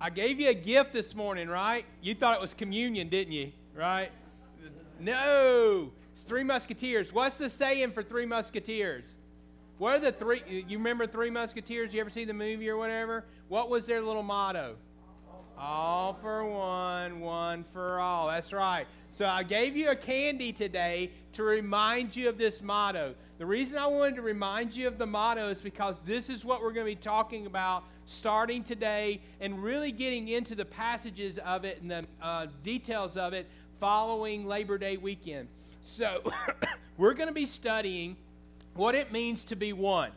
I gave you a gift this morning, right? You thought it was communion, didn't you? Right? No. It's Three Musketeers. What's the saying for Three Musketeers? What are the three? You remember Three Musketeers? You ever see the movie or whatever? What was their little motto? All for one, one for all. That's right. So I gave you a candy today to remind you of this motto. The reason I wanted to remind you of the motto is because this is what we're going to be talking about starting today and really getting into the passages of it and the uh, details of it following Labor Day weekend. So we're going to be studying what it means to be one,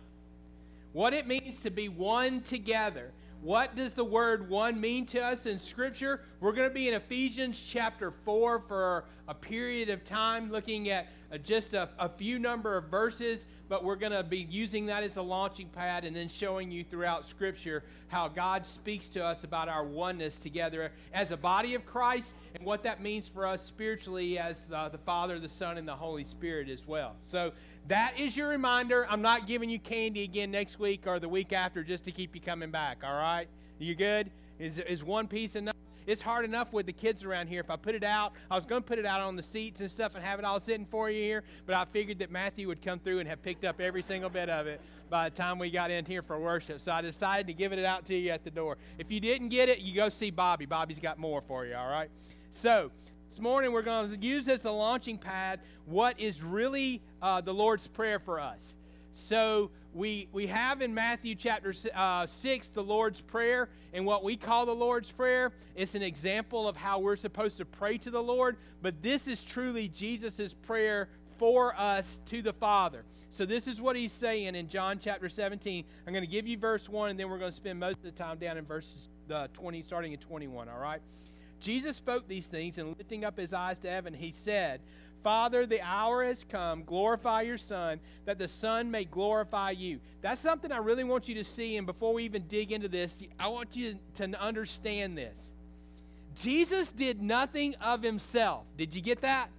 what it means to be one together. What does the word one mean to us in Scripture? We're going to be in Ephesians chapter 4 for a period of time, looking at uh, just a, a few number of verses, but we're going to be using that as a launching pad and then showing you throughout Scripture how God speaks to us about our oneness together as a body of Christ and what that means for us spiritually as uh, the Father, the Son, and the Holy Spirit as well. So, that is your reminder. I'm not giving you candy again next week or the week after just to keep you coming back, all right? You good? Is, is one piece enough? It's hard enough with the kids around here. If I put it out, I was going to put it out on the seats and stuff and have it all sitting for you here, but I figured that Matthew would come through and have picked up every single bit of it by the time we got in here for worship. So I decided to give it out to you at the door. If you didn't get it, you go see Bobby. Bobby's got more for you, all right? So, this morning we're going to use as a launching pad what is really uh, the Lord's Prayer for us. So we, we have in Matthew chapter uh, 6 the Lord's Prayer, and what we call the Lord's Prayer. It's an example of how we're supposed to pray to the Lord, but this is truly Jesus' prayer for us to the Father. So this is what he's saying in John chapter 17. I'm going to give you verse 1, and then we're going to spend most of the time down in verses uh, 20, starting at 21, all right? Jesus spoke these things, and lifting up his eyes to heaven, he said, Father, the hour has come. Glorify your Son, that the Son may glorify you. That's something I really want you to see. And before we even dig into this, I want you to understand this. Jesus did nothing of himself. Did you get that?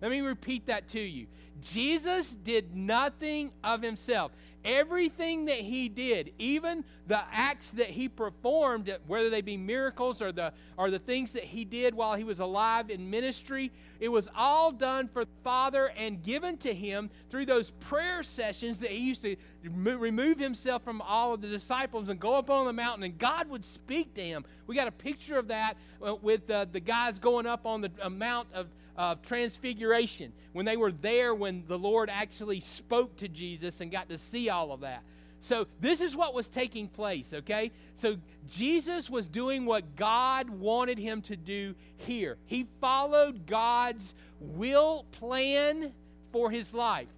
Let me repeat that to you. Jesus did nothing of himself. Everything that he did, even the acts that he performed, whether they be miracles or the, or the things that he did while he was alive in ministry, it was all done for the Father and given to him through those prayer sessions that he used to remove himself from all of the disciples and go up on the mountain, and God would speak to him. We got a picture of that uh, with uh, the guys going up on the uh, Mount of of transfiguration, when they were there when the Lord actually spoke to Jesus and got to see all of that. So, this is what was taking place, okay? So, Jesus was doing what God wanted him to do here. He followed God's will plan for his life.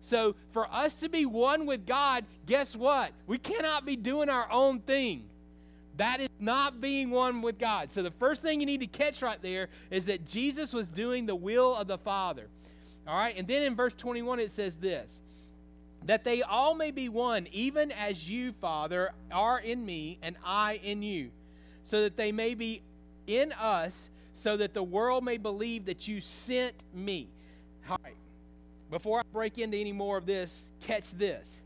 So, for us to be one with God, guess what? We cannot be doing our own thing. That is not being one with God. So the first thing you need to catch right there is that Jesus was doing the will of the Father. All right, and then in verse 21 it says this that they all may be one, even as you, Father, are in me and I in you, so that they may be in us, so that the world may believe that you sent me. All right, before I break into any more of this, catch this.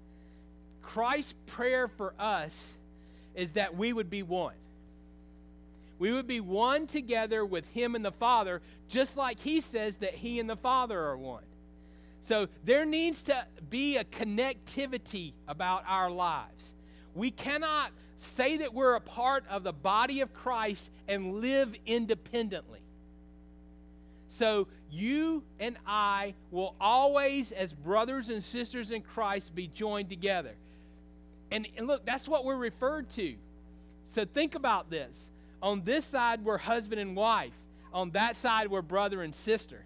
Christ's prayer for us is that we would be one. We would be one together with Him and the Father, just like He says that He and the Father are one. So there needs to be a connectivity about our lives. We cannot say that we're a part of the body of Christ and live independently. So you and I will always, as brothers and sisters in Christ, be joined together. And, and look, that's what we're referred to. So think about this. On this side, we're husband and wife. On that side, we're brother and sister.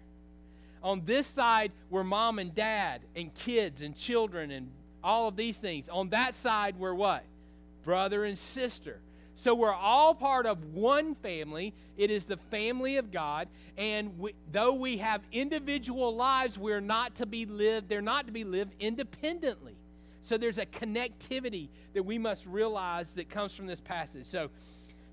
On this side, we're mom and dad and kids and children and all of these things. On that side, we're what? Brother and sister. So we're all part of one family. It is the family of God. And we, though we have individual lives, we're not to be lived, they're not to be lived independently. So there's a connectivity that we must realize that comes from this passage. So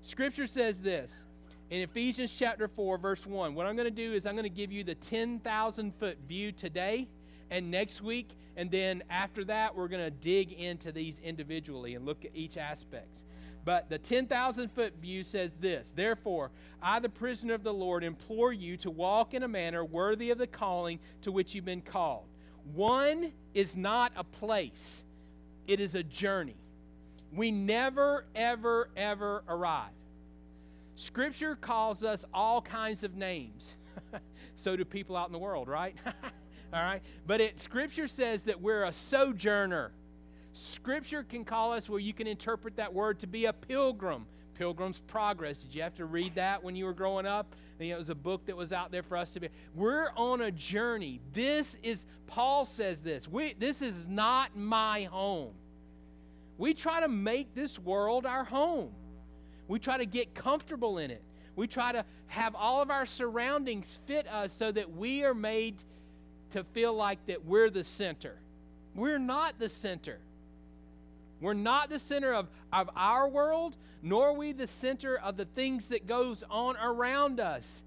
scripture says this in Ephesians chapter 4, verse 1. What I'm going to do is I'm going to give you the 10,000 foot view today and next week. And then after that, we're going to dig into these individually and look at each aspect. But the 10,000 foot view says this Therefore, I, the prisoner of the Lord, implore you to walk in a manner worthy of the calling to which you've been called. One is not a place, it is a journey. We never, ever, ever arrive. Scripture calls us all kinds of names. so do people out in the world, right? all right. But it Scripture says that we're a sojourner. Scripture can call us where you can interpret that word to be a pilgrim. Pilgrim's Progress. Did you have to read that when you were growing up? It was a book that was out there for us to be. We're on a journey. This is, Paul says this. We, this is not my home. We try to make this world our home. We try to get comfortable in it. We try to have all of our surroundings fit us so that we are made to feel like that we're the center. We're not the center. We're not the center of, of our world, nor are we the center of the things that goes on around us.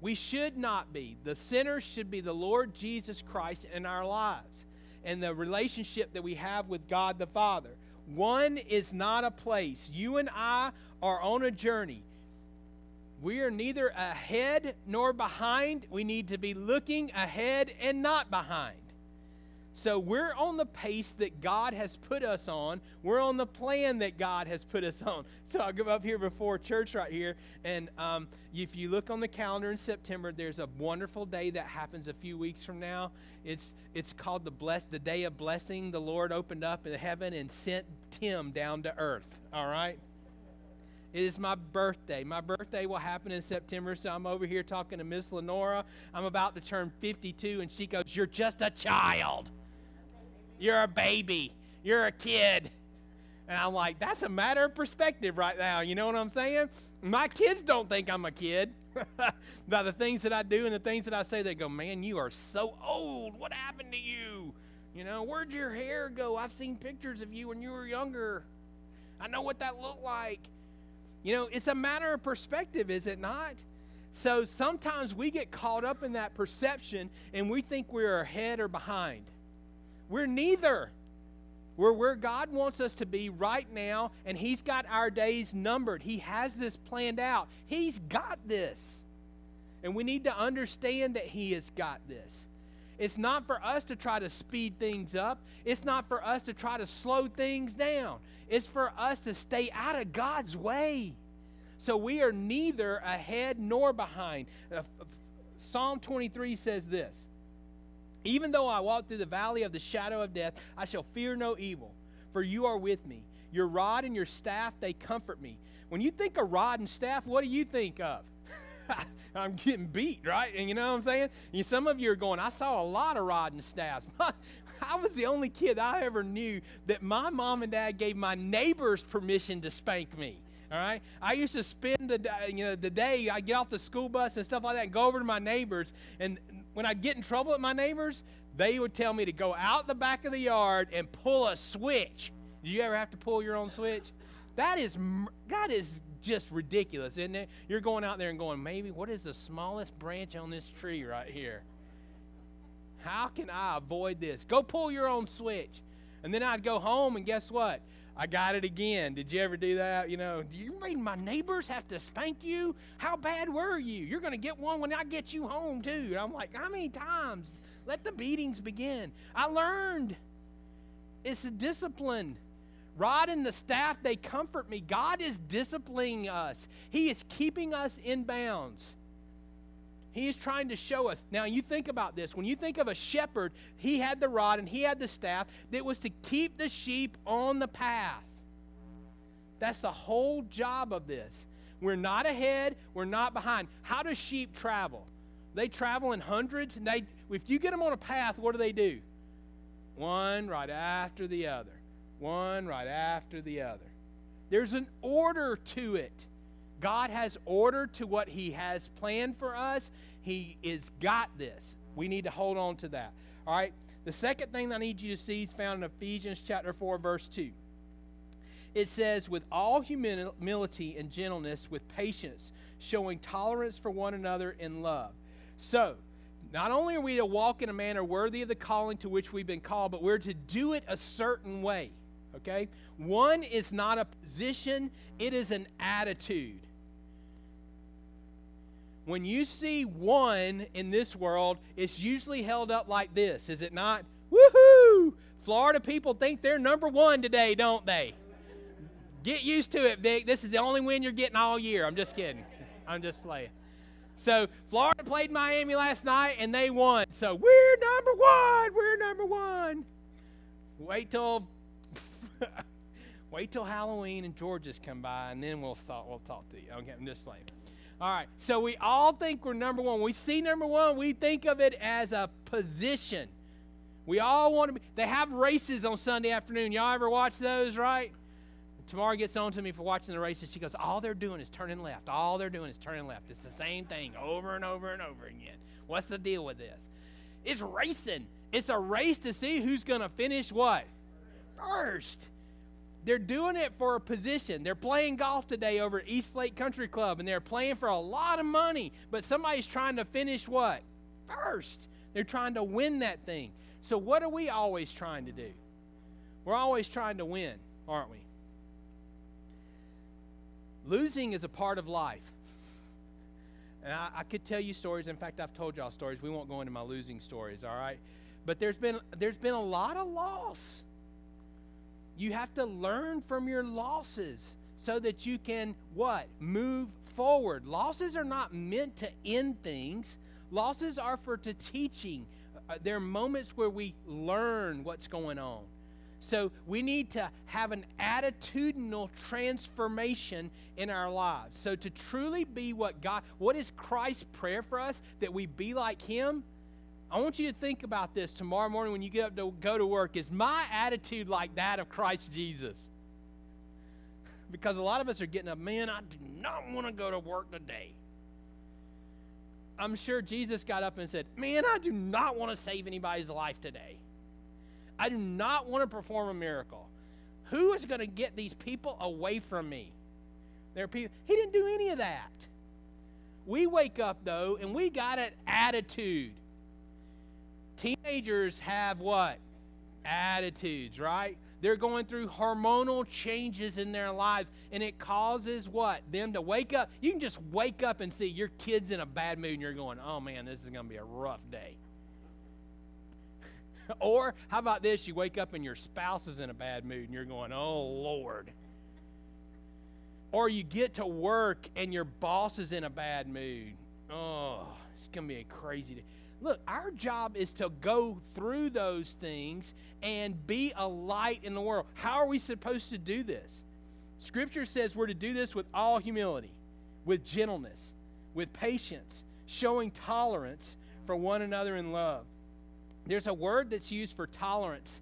We should not be. The center should be the Lord Jesus Christ in our lives and the relationship that we have with God the Father. One is not a place. You and I are on a journey. We are neither ahead nor behind. We need to be looking ahead and not behind. So we're on the pace that God has put us on. We're on the plan that God has put us on. So I'll go up here before church right here. And um, if you look on the calendar in September, there's a wonderful day that happens a few weeks from now. It's, it's called the, bless, the Day of Blessing. The Lord opened up in heaven and sent Tim down to earth. All right? It is my birthday. My birthday will happen in September, so I'm over here talking to Miss Lenora. I'm about to turn 52, and she goes, You're just a child. You're a baby. You're a kid. And I'm like, that's a matter of perspective right now. You know what I'm saying? My kids don't think I'm a kid. By the things that I do and the things that I say, they go, man, you are so old. What happened to you? You know, where'd your hair go? I've seen pictures of you when you were younger. I know what that looked like. You know, it's a matter of perspective, is it not? So sometimes we get caught up in that perception and we think we're ahead or behind. We're neither. We're where God wants us to be right now, and He's got our days numbered. He has this planned out. He's got this. And we need to understand that He has got this. It's not for us to try to speed things up, it's not for us to try to slow things down. It's for us to stay out of God's way. So we are neither ahead nor behind. Uh, Psalm 23 says this even though I walk through the valley of the shadow of death, I shall fear no evil, for you are with me. Your rod and your staff, they comfort me. When you think of rod and staff, what do you think of? I'm getting beat, right? And you know what I'm saying? You, some of you are going, I saw a lot of rod and staffs. I was the only kid I ever knew that my mom and dad gave my neighbors permission to spank me. All right, I used to spend the you know the day I get off the school bus and stuff like that, and go over to my neighbors, and when I'd get in trouble with my neighbors, they would tell me to go out the back of the yard and pull a switch. Do you ever have to pull your own switch? That is that is just ridiculous, isn't it? You're going out there and going, maybe what is the smallest branch on this tree right here? How can I avoid this? Go pull your own switch. And then I'd go home and guess what? I got it again. Did you ever do that? You know, do you made my neighbors have to spank you? How bad were you? You're going to get one when I get you home, too. And I'm like, how many times? Let the beatings begin. I learned. It's a discipline. Rod and the staff, they comfort me. God is disciplining us, He is keeping us in bounds. He is trying to show us. Now, you think about this. When you think of a shepherd, he had the rod and he had the staff that was to keep the sheep on the path. That's the whole job of this. We're not ahead, we're not behind. How do sheep travel? They travel in hundreds, and they if you get them on a path, what do they do? One right after the other. One right after the other. There's an order to it. God has order to what He has planned for us. He is got this. We need to hold on to that. All right. The second thing I need you to see is found in Ephesians chapter 4, verse 2. It says, with all humility and gentleness, with patience, showing tolerance for one another in love. So, not only are we to walk in a manner worthy of the calling to which we've been called, but we're to do it a certain way. Okay? One is not a position, it is an attitude. When you see one in this world, it's usually held up like this, is it not? Woohoo! Florida people think they're number one today, don't they? Get used to it, Vic. This is the only win you're getting all year. I'm just kidding. I'm just playing. So Florida played Miami last night and they won. So we're number one. We're number one. Wait till wait till Halloween and Georgia's come by and then we'll talk. We'll talk to you. Okay, I'm just playing. All right. So we all think we're number one. We see number one. We think of it as a position. We all want to be. They have races on Sunday afternoon. Y'all ever watch those? Right. Tomorrow gets on to me for watching the races. She goes, All they're doing is turning left. All they're doing is turning left. It's the same thing over and over and over again. What's the deal with this? It's racing. It's a race to see who's going to finish what? First. They're doing it for a position. They're playing golf today over at East Lake Country Club, and they're playing for a lot of money, but somebody's trying to finish what? First. They're trying to win that thing. So, what are we always trying to do? We're always trying to win, aren't we? Losing is a part of life. And I, I, could tell you stories. In fact, I've told y'all stories. We won't go into my losing stories, all right? But there's been there's been a lot of loss. You have to learn from your losses so that you can what? Move forward. Losses are not meant to end things. Losses are for to teaching. Uh, there are moments where we learn what's going on. So we need to have an attitudinal transformation in our lives. So to truly be what God, what is Christ's prayer for us? That we be like Him. I want you to think about this tomorrow morning when you get up to go to work. Is my attitude like that of Christ Jesus? Because a lot of us are getting up, man, I do not want to go to work today. I'm sure Jesus got up and said, Man, I do not want to save anybody's life today. I do not want to perform a miracle. Who is going to get these people away from me? There are people. He didn't do any of that. We wake up though, and we got an attitude. Teenagers have what? Attitudes, right? They're going through hormonal changes in their lives, and it causes what? Them to wake up. You can just wake up and see your kid's in a bad mood, and you're going, oh man, this is going to be a rough day. or how about this? You wake up and your spouse is in a bad mood and you're going, oh, Lord. Or you get to work and your boss is in a bad mood. Oh, it's going to be a crazy day. Look, our job is to go through those things and be a light in the world. How are we supposed to do this? Scripture says we're to do this with all humility, with gentleness, with patience, showing tolerance for one another in love. There's a word that's used for tolerance,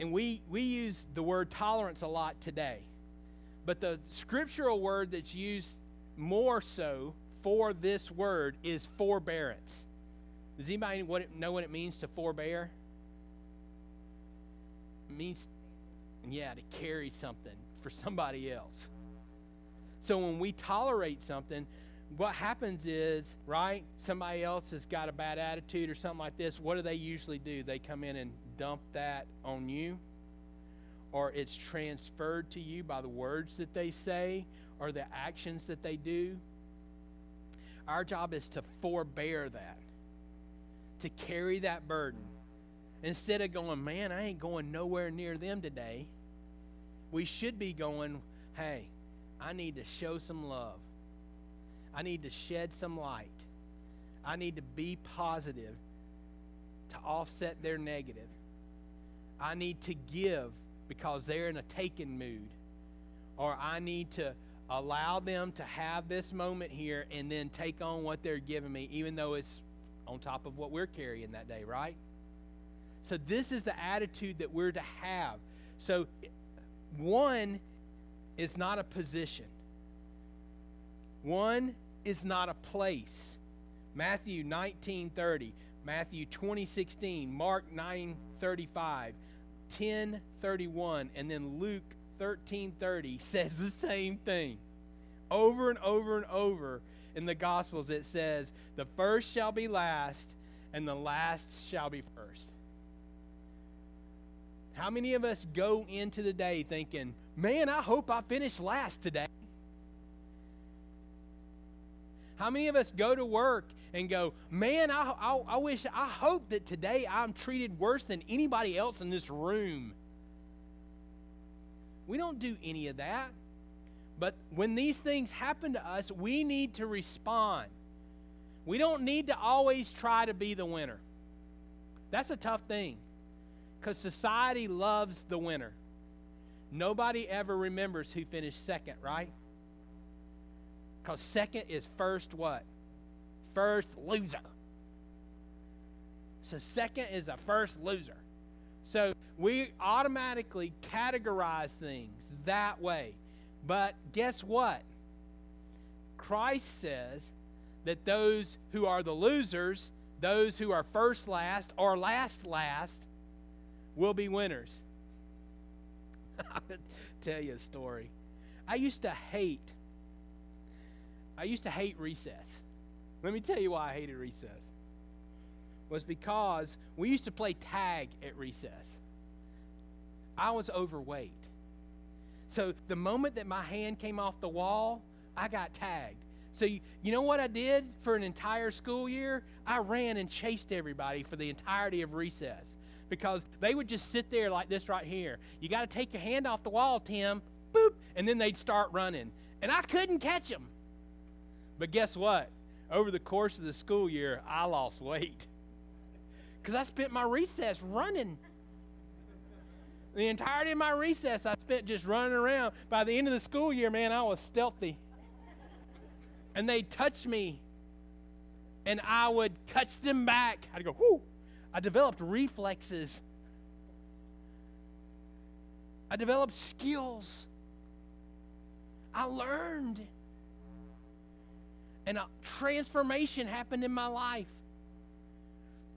and we, we use the word tolerance a lot today. But the scriptural word that's used more so for this word is forbearance. Does anybody what it, know what it means to forbear? It means, yeah, to carry something for somebody else. So when we tolerate something, what happens is, right, somebody else has got a bad attitude or something like this. What do they usually do? They come in and dump that on you, or it's transferred to you by the words that they say or the actions that they do. Our job is to forbear that, to carry that burden. Instead of going, man, I ain't going nowhere near them today, we should be going, hey, I need to show some love. I need to shed some light. I need to be positive to offset their negative. I need to give because they're in a taken mood. Or I need to allow them to have this moment here and then take on what they're giving me, even though it's on top of what we're carrying that day, right? So, this is the attitude that we're to have. So, one is not a position, one is not a place. Matthew 19:30, Matthew 20:16, Mark 9:35, 10:31, and then Luke 13:30 says the same thing. Over and over and over in the gospels it says, "The first shall be last, and the last shall be first." How many of us go into the day thinking, man, I hope I finish last today? How many of us go to work and go, man, I, I, I wish, I hope that today I'm treated worse than anybody else in this room? We don't do any of that. But when these things happen to us, we need to respond. We don't need to always try to be the winner. That's a tough thing because society loves the winner. Nobody ever remembers who finished second, right? Because second is first what? First loser. So second is a first loser. So we automatically categorize things that way. But guess what? Christ says that those who are the losers, those who are first last or last last, will be winners. I'll tell you a story. I used to hate I used to hate recess. Let me tell you why I hated recess. Was because we used to play tag at recess. I was overweight. So the moment that my hand came off the wall, I got tagged. So you, you know what I did for an entire school year? I ran and chased everybody for the entirety of recess because they would just sit there like this right here. You got to take your hand off the wall, Tim. Boop, and then they'd start running, and I couldn't catch them. But guess what? Over the course of the school year, I lost weight because I spent my recess running. The entirety of my recess, I spent just running around. By the end of the school year, man, I was stealthy. And they'd touch me, and I would touch them back. I'd go, whoo. I developed reflexes. I developed skills. I learned. And a transformation happened in my life.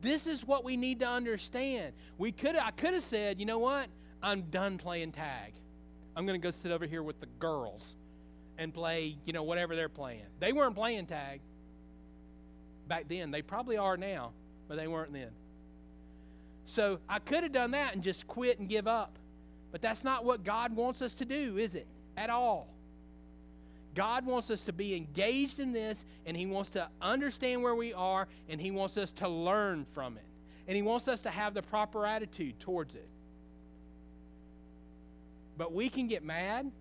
This is what we need to understand. We could I could have said, you know what? I'm done playing tag. I'm going to go sit over here with the girls and play, you know, whatever they're playing. They weren't playing tag back then. They probably are now, but they weren't then. So I could have done that and just quit and give up. But that's not what God wants us to do, is it? At all. God wants us to be engaged in this, and He wants to understand where we are, and He wants us to learn from it. And He wants us to have the proper attitude towards it. But we can get mad.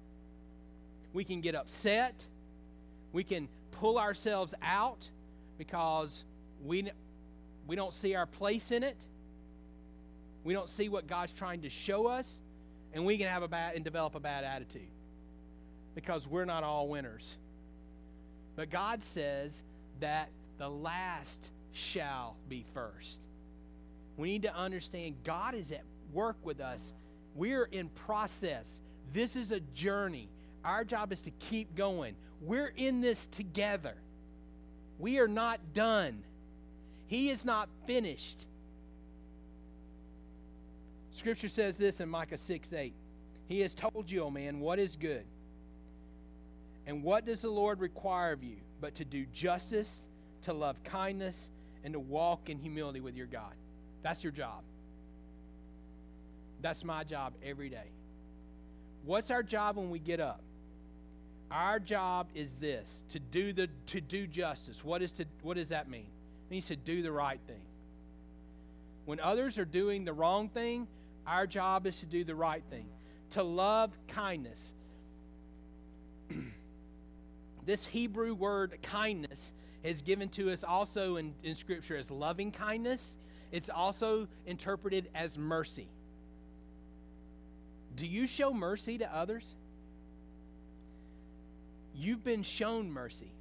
We can get upset. We can pull ourselves out because we, we don't see our place in it. We don't see what God's trying to show us. And we can have a bad and develop a bad attitude because we're not all winners. But God says that the last shall be first. We need to understand God is at work with us we're in process. This is a journey. Our job is to keep going. We're in this together. We are not done. He is not finished. Scripture says this in Micah 6 8. He has told you, O man, what is good. And what does the Lord require of you but to do justice, to love kindness, and to walk in humility with your God? That's your job. That's my job every day. What's our job when we get up? Our job is this to do the to do justice. What is to what does that mean? It means to do the right thing. When others are doing the wrong thing, our job is to do the right thing. To love kindness. this Hebrew word kindness is given to us also in, in Scripture as loving kindness. It's also interpreted as mercy. Do you show mercy to others? You've been shown mercy.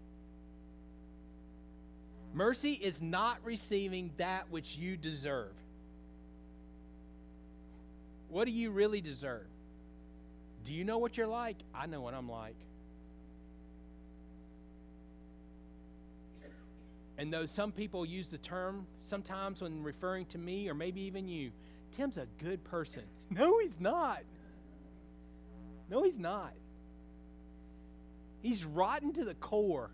Mercy is not receiving that which you deserve. What do you really deserve? Do you know what you're like? I know what I'm like. And though some people use the term sometimes when referring to me or maybe even you, Tim's a good person. No, he's not. No, he's not. He's rotten to the core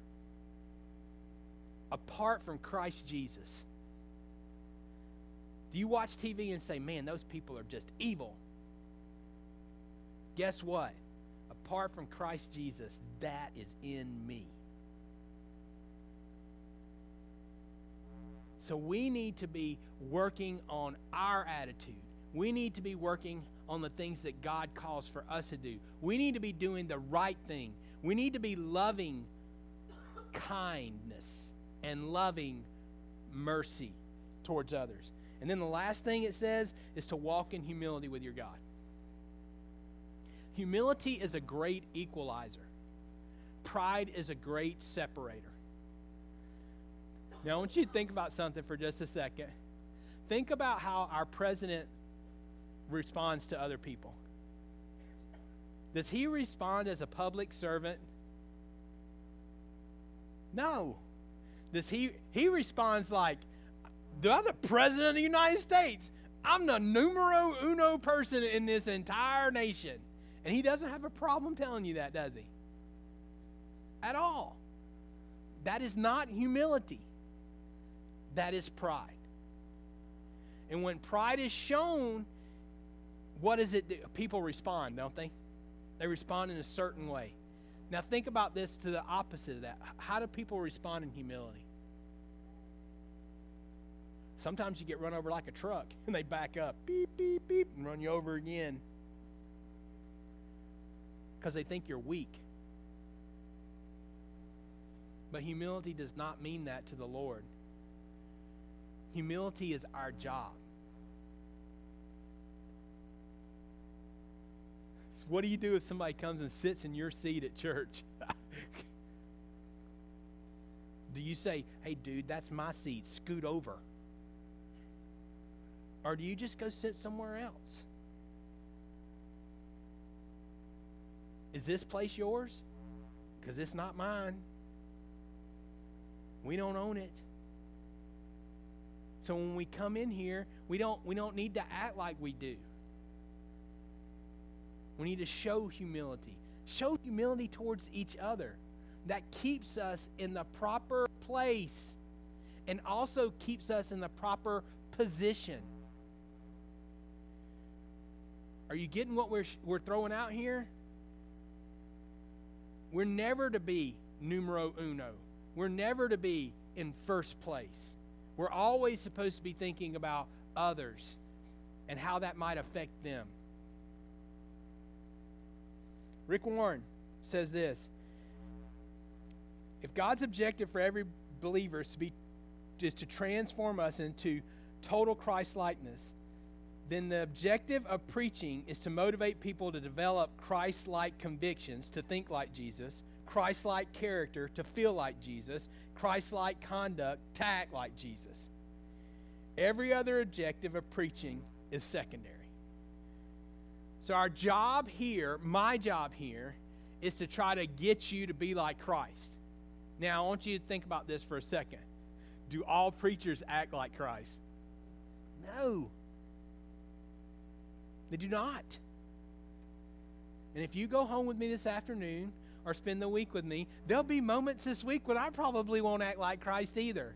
apart from Christ Jesus. Do you watch TV and say, man, those people are just evil? guess what? Apart from Christ Jesus, that is in me. So we need to be working on our attitude. We need to be working on the things that God calls for us to do. We need to be doing the right thing. We need to be loving kindness and loving mercy towards others. And then the last thing it says is to walk in humility with your God. Humility is a great equalizer, pride is a great separator. Now, I want you to think about something for just a second. Think about how our president responds to other people. Does he respond as a public servant? No. Does he he responds like the president of the United States. I'm the numero uno person in this entire nation. And he doesn't have a problem telling you that, does he? At all. That is not humility. That is pride. And when pride is shown, what is it that people respond, don't they? They respond in a certain way. Now think about this to the opposite of that. How do people respond in humility? Sometimes you get run over like a truck and they back up, beep, beep, beep, and run you over again because they think you're weak. But humility does not mean that to the Lord. Humility is our job. What do you do if somebody comes and sits in your seat at church? do you say, hey, dude, that's my seat, scoot over? Or do you just go sit somewhere else? Is this place yours? Because it's not mine. We don't own it. So when we come in here, we don't we don't need to act like we do. We need to show humility. Show humility towards each other. That keeps us in the proper place and also keeps us in the proper position. Are you getting what we're, we're throwing out here? We're never to be numero uno. We're never to be in first place. We're always supposed to be thinking about others and how that might affect them. Rick Warren says this If God's objective for every believer is to, be, is to transform us into total Christ likeness, then the objective of preaching is to motivate people to develop Christ like convictions, to think like Jesus, Christ like character, to feel like Jesus, Christ like conduct, to act like Jesus. Every other objective of preaching is secondary. So, our job here, my job here, is to try to get you to be like Christ. Now, I want you to think about this for a second. Do all preachers act like Christ? No. They do not. And if you go home with me this afternoon or spend the week with me, there'll be moments this week when I probably won't act like Christ either.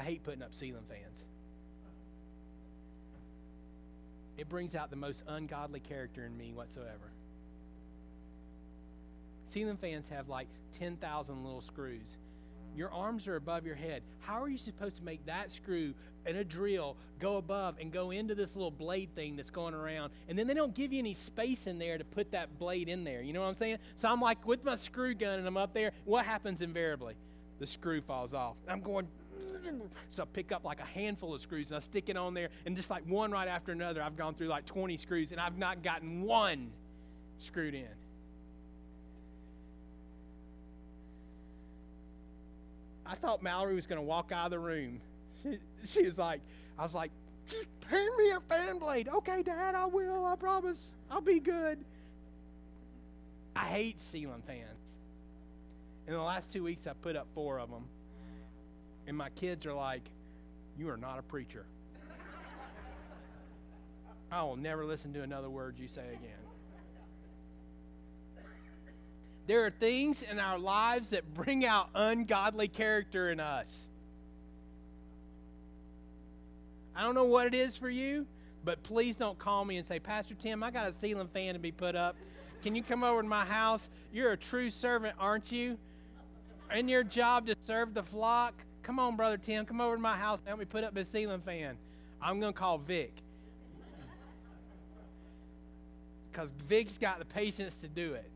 I hate putting up ceiling fans. It brings out the most ungodly character in me whatsoever. Ceiling fans have like 10,000 little screws your arms are above your head. How are you supposed to make that screw and a drill go above and go into this little blade thing that's going around? And then they don't give you any space in there to put that blade in there. You know what I'm saying? So I'm like with my screw gun and I'm up there. What happens invariably? The screw falls off. I'm going. So I pick up like a handful of screws and I stick it on there, and just like one right after another, I've gone through like 20 screws and I've not gotten one screwed in. I thought Mallory was going to walk out of the room. She, she was like, I was like, hand me a fan blade. Okay, Dad, I will. I promise. I'll be good. I hate ceiling fans. In the last two weeks, I put up four of them. And my kids are like, You are not a preacher. I will never listen to another word you say again. There are things in our lives that bring out ungodly character in us. I don't know what it is for you, but please don't call me and say, Pastor Tim, I got a ceiling fan to be put up. Can you come over to my house? You're a true servant, aren't you? In your job to serve the flock? Come on, Brother Tim, come over to my house and help me put up this ceiling fan. I'm going to call Vic. Because Vic's got the patience to do it.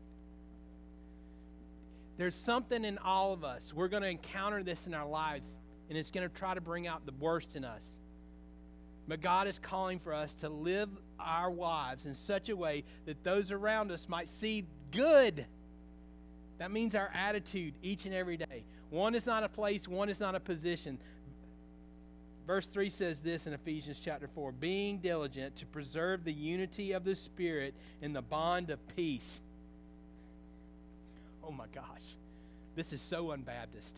There's something in all of us. We're going to encounter this in our lives, and it's going to try to bring out the worst in us. But God is calling for us to live our lives in such a way that those around us might see good. That means our attitude each and every day. One is not a place, one is not a position. Verse 3 says this in Ephesians chapter 4 being diligent to preserve the unity of the Spirit in the bond of peace. Oh my gosh, this is so unbaptist.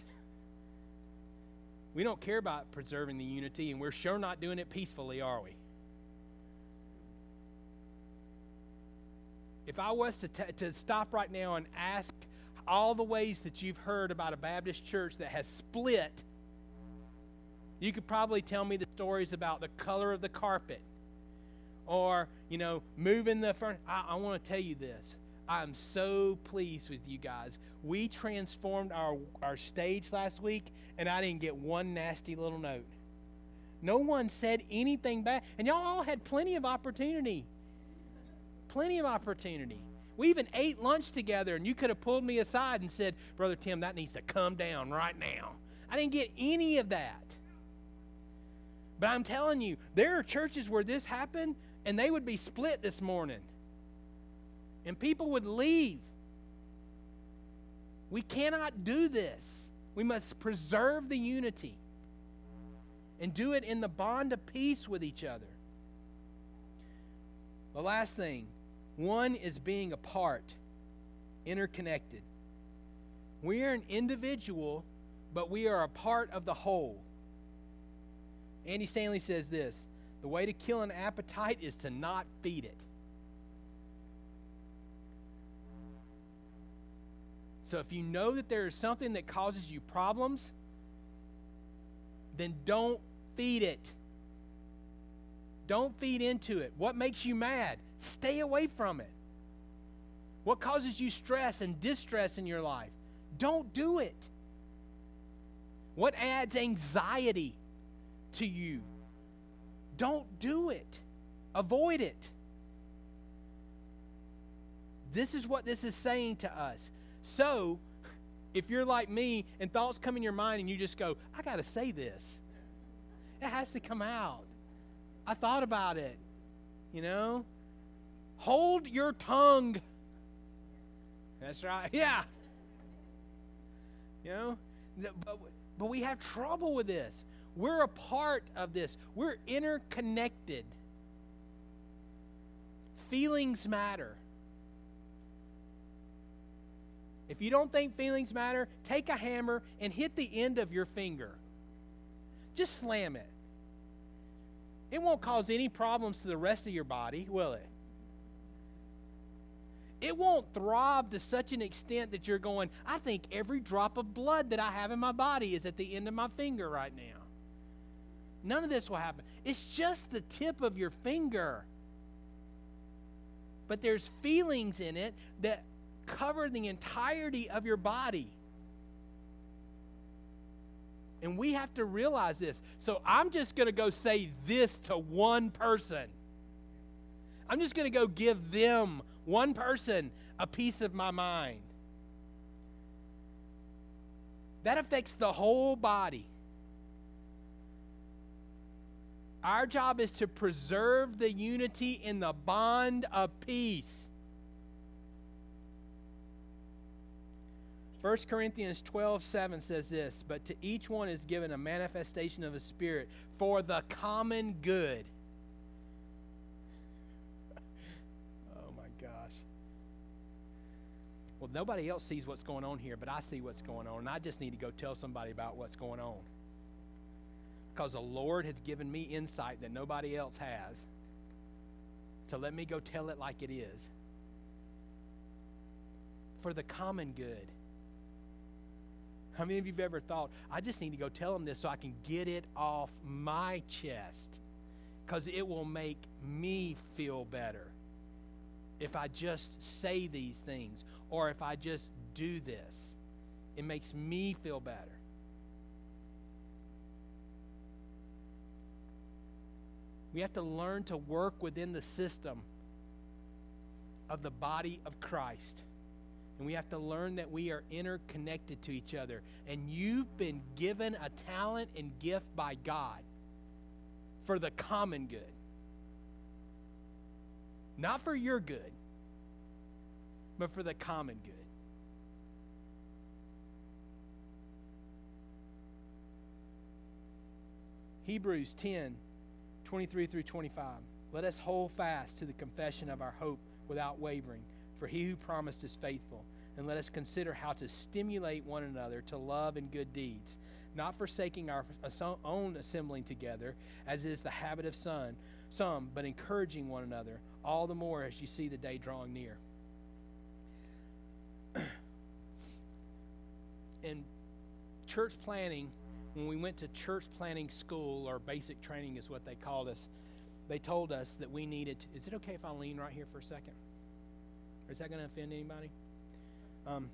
We don't care about preserving the unity, and we're sure not doing it peacefully, are we? If I was to, t- to stop right now and ask all the ways that you've heard about a Baptist church that has split, you could probably tell me the stories about the color of the carpet or, you know, moving the furniture. I, I want to tell you this. I'm so pleased with you guys. We transformed our, our stage last week, and I didn't get one nasty little note. No one said anything bad. And y'all all had plenty of opportunity. Plenty of opportunity. We even ate lunch together, and you could have pulled me aside and said, Brother Tim, that needs to come down right now. I didn't get any of that. But I'm telling you, there are churches where this happened, and they would be split this morning and people would leave. We cannot do this. We must preserve the unity and do it in the bond of peace with each other. The last thing one is being apart, interconnected. We are an individual, but we are a part of the whole. Andy Stanley says this the way to kill an appetite is to not feed it. So if you know that there is something that causes you problems, then don't feed it. Don't feed into it. What makes you mad? Stay away from it. What causes you stress and distress in your life? Don't do it. What adds anxiety to you? Don't do it. Avoid it. This is what this is saying to us. So, if you're like me and thoughts come in your mind and you just go, I got to say this, it has to come out. I thought about it, you know? Hold your tongue. That's right. Yeah. You know? But, but we have trouble with this. We're a part of this, we're interconnected. Feelings matter. If you don't think feelings matter, take a hammer and hit the end of your finger. Just slam it. It won't cause any problems to the rest of your body, will it? It won't throb to such an extent that you're going, I think every drop of blood that I have in my body is at the end of my finger right now. None of this will happen. It's just the tip of your finger. But there's feelings in it that cover the entirety of your body. And we have to realize this. So I'm just going to go say this to one person. I'm just going to go give them, one person, a piece of my mind. That affects the whole body. Our job is to preserve the unity in the bond of peace. 1 Corinthians 12, 7 says this, but to each one is given a manifestation of the Spirit for the common good. Well, nobody else sees what's going on here, but I see what's going on, and I just need to go tell somebody about what's going on. Because the Lord has given me insight that nobody else has. So let me go tell it like it is. For the common good. How many of you have ever thought, I just need to go tell them this so I can get it off my chest? because it will make me feel better if I just say these things or if I just do this. It makes me feel better. We have to learn to work within the system of the body of Christ. And we have to learn that we are interconnected to each other. And you've been given a talent and gift by God for the common good, not for your good, but for the common good. Hebrews 10 23 through 25. Let us hold fast to the confession of our hope without wavering, for he who promised is faithful. And let us consider how to stimulate one another to love and good deeds, not forsaking our own assembling together, as is the habit of some, but encouraging one another, all the more as you see the day drawing near. in church planning, when we went to church planning school or basic training is what they called us, they told us that we needed. To, is it okay if I lean right here for a second? Is that going to offend anybody? Um,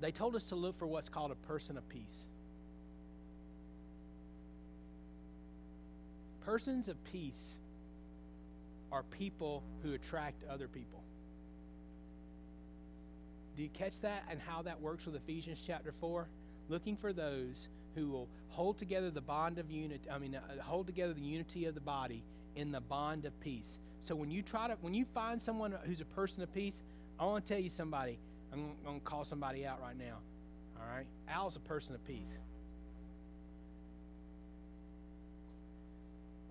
they told us to look for what's called a person of peace. Persons of peace are people who attract other people. Do you catch that and how that works with Ephesians chapter 4? Looking for those who will hold together the bond of unity, I mean, uh, hold together the unity of the body in the bond of peace. So when you try to, when you find someone who's a person of peace, I want to tell you somebody, I'm going to call somebody out right now. All right? Al's a person of peace.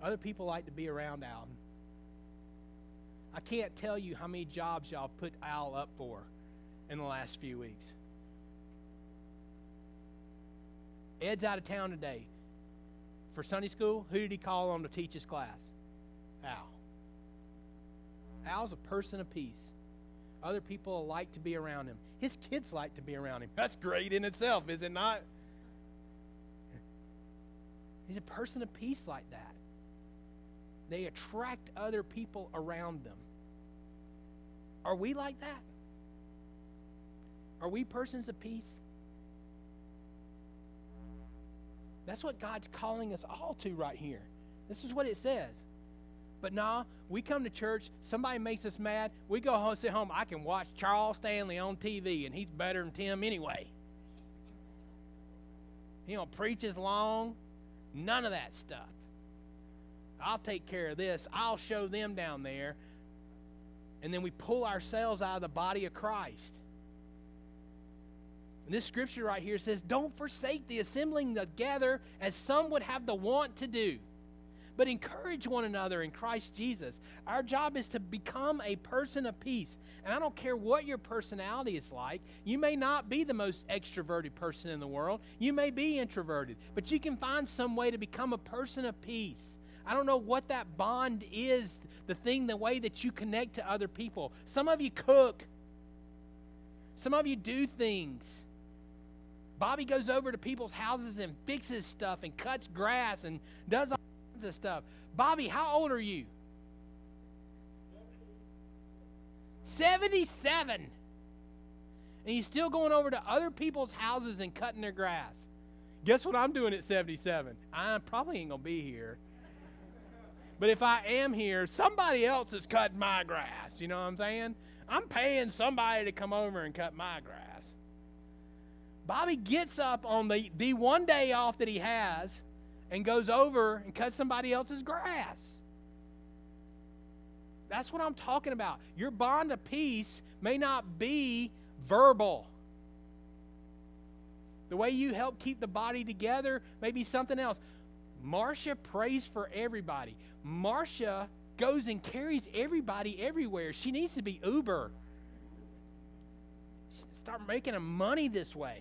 Other people like to be around Al. I can't tell you how many jobs y'all put Al up for in the last few weeks. Ed's out of town today. For Sunday school, who did he call on to teach his class? Al. Al's a person of peace. Other people like to be around him. His kids like to be around him. That's great in itself, is it not? He's a person of peace like that. They attract other people around them. Are we like that? Are we persons of peace? That's what God's calling us all to right here. This is what it says. But nah, we come to church, somebody makes us mad, we go home, sit home, I can watch Charles Stanley on TV, and he's better than Tim anyway. He don't preach as long, none of that stuff. I'll take care of this, I'll show them down there. And then we pull ourselves out of the body of Christ. And this scripture right here says, Don't forsake the assembling together as some would have the want to do, but encourage one another in Christ Jesus. Our job is to become a person of peace. And I don't care what your personality is like. You may not be the most extroverted person in the world, you may be introverted, but you can find some way to become a person of peace. I don't know what that bond is, the thing, the way that you connect to other people. Some of you cook, some of you do things. Bobby goes over to people's houses and fixes stuff and cuts grass and does all kinds of stuff. Bobby, how old are you? 77. And he's still going over to other people's houses and cutting their grass. Guess what I'm doing at 77? I probably ain't going to be here. But if I am here, somebody else is cutting my grass. You know what I'm saying? I'm paying somebody to come over and cut my grass. Bobby gets up on the, the one day off that he has and goes over and cuts somebody else's grass. That's what I'm talking about. Your bond of peace may not be verbal. The way you help keep the body together may be something else. Marcia prays for everybody. Marcia goes and carries everybody everywhere. She needs to be Uber. Start making money this way.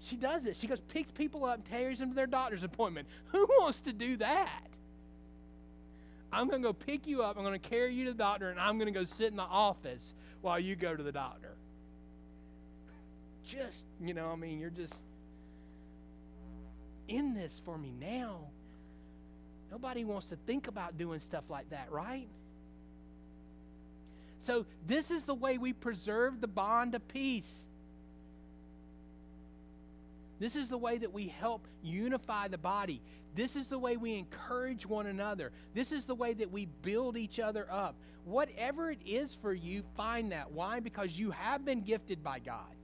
She does it. She goes, picks people up, carries them to their doctor's appointment. Who wants to do that? I'm going to go pick you up. I'm going to carry you to the doctor, and I'm going to go sit in the office while you go to the doctor. Just, you know, I mean, you're just in this for me now. Nobody wants to think about doing stuff like that, right? So, this is the way we preserve the bond of peace. This is the way that we help unify the body. This is the way we encourage one another. This is the way that we build each other up. Whatever it is for you, find that. Why? Because you have been gifted by God.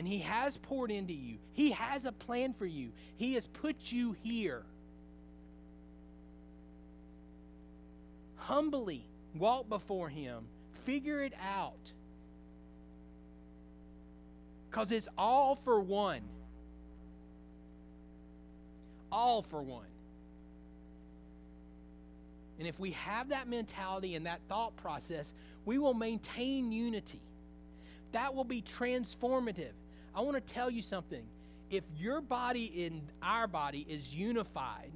And He has poured into you, He has a plan for you, He has put you here. Humbly walk before Him, figure it out. Because it's all for one. All for one. And if we have that mentality and that thought process, we will maintain unity. That will be transformative. I want to tell you something. If your body in our body is unified,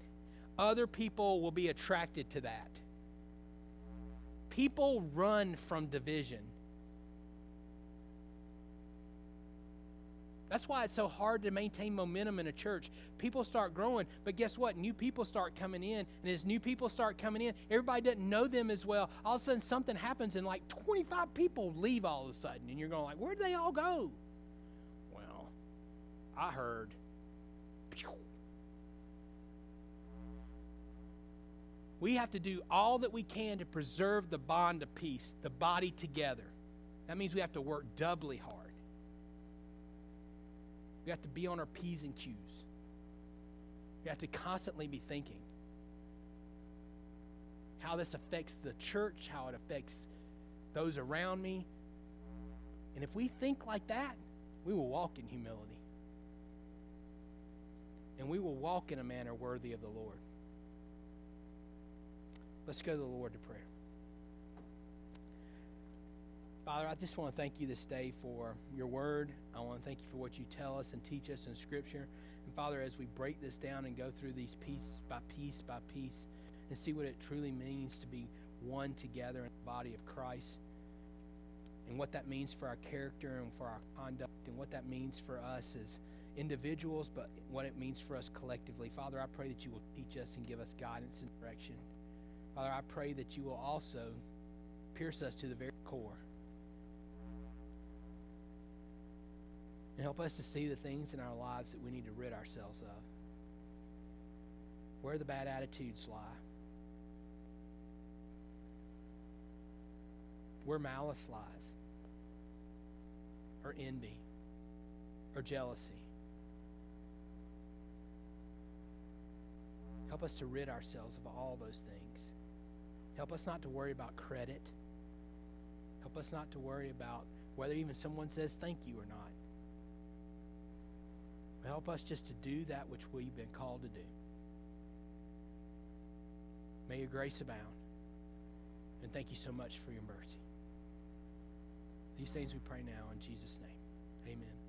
other people will be attracted to that. People run from division. That's why it's so hard to maintain momentum in a church. People start growing, but guess what? New people start coming in, and as new people start coming in, everybody doesn't know them as well. All of a sudden, something happens, and like 25 people leave all of a sudden, and you're going like, where'd they all go? I heard. We have to do all that we can to preserve the bond of peace, the body together. That means we have to work doubly hard. We have to be on our P's and Q's. We have to constantly be thinking how this affects the church, how it affects those around me. And if we think like that, we will walk in humility. And we will walk in a manner worthy of the Lord. Let's go to the Lord to prayer. Father, I just want to thank you this day for your word. I want to thank you for what you tell us and teach us in Scripture. And Father, as we break this down and go through these piece by piece by piece and see what it truly means to be one together in the body of Christ and what that means for our character and for our conduct and what that means for us as individuals, but what it means for us collectively. Father, I pray that you will teach us and give us guidance and direction. Father, I pray that you will also pierce us to the very core And help us to see the things in our lives that we need to rid ourselves of. Where the bad attitudes lie. Where malice lies. Or envy. Or jealousy. Help us to rid ourselves of all those things. Help us not to worry about credit. Help us not to worry about whether even someone says thank you or not. Help us just to do that which we've been called to do. May your grace abound. And thank you so much for your mercy. These things we pray now in Jesus' name. Amen.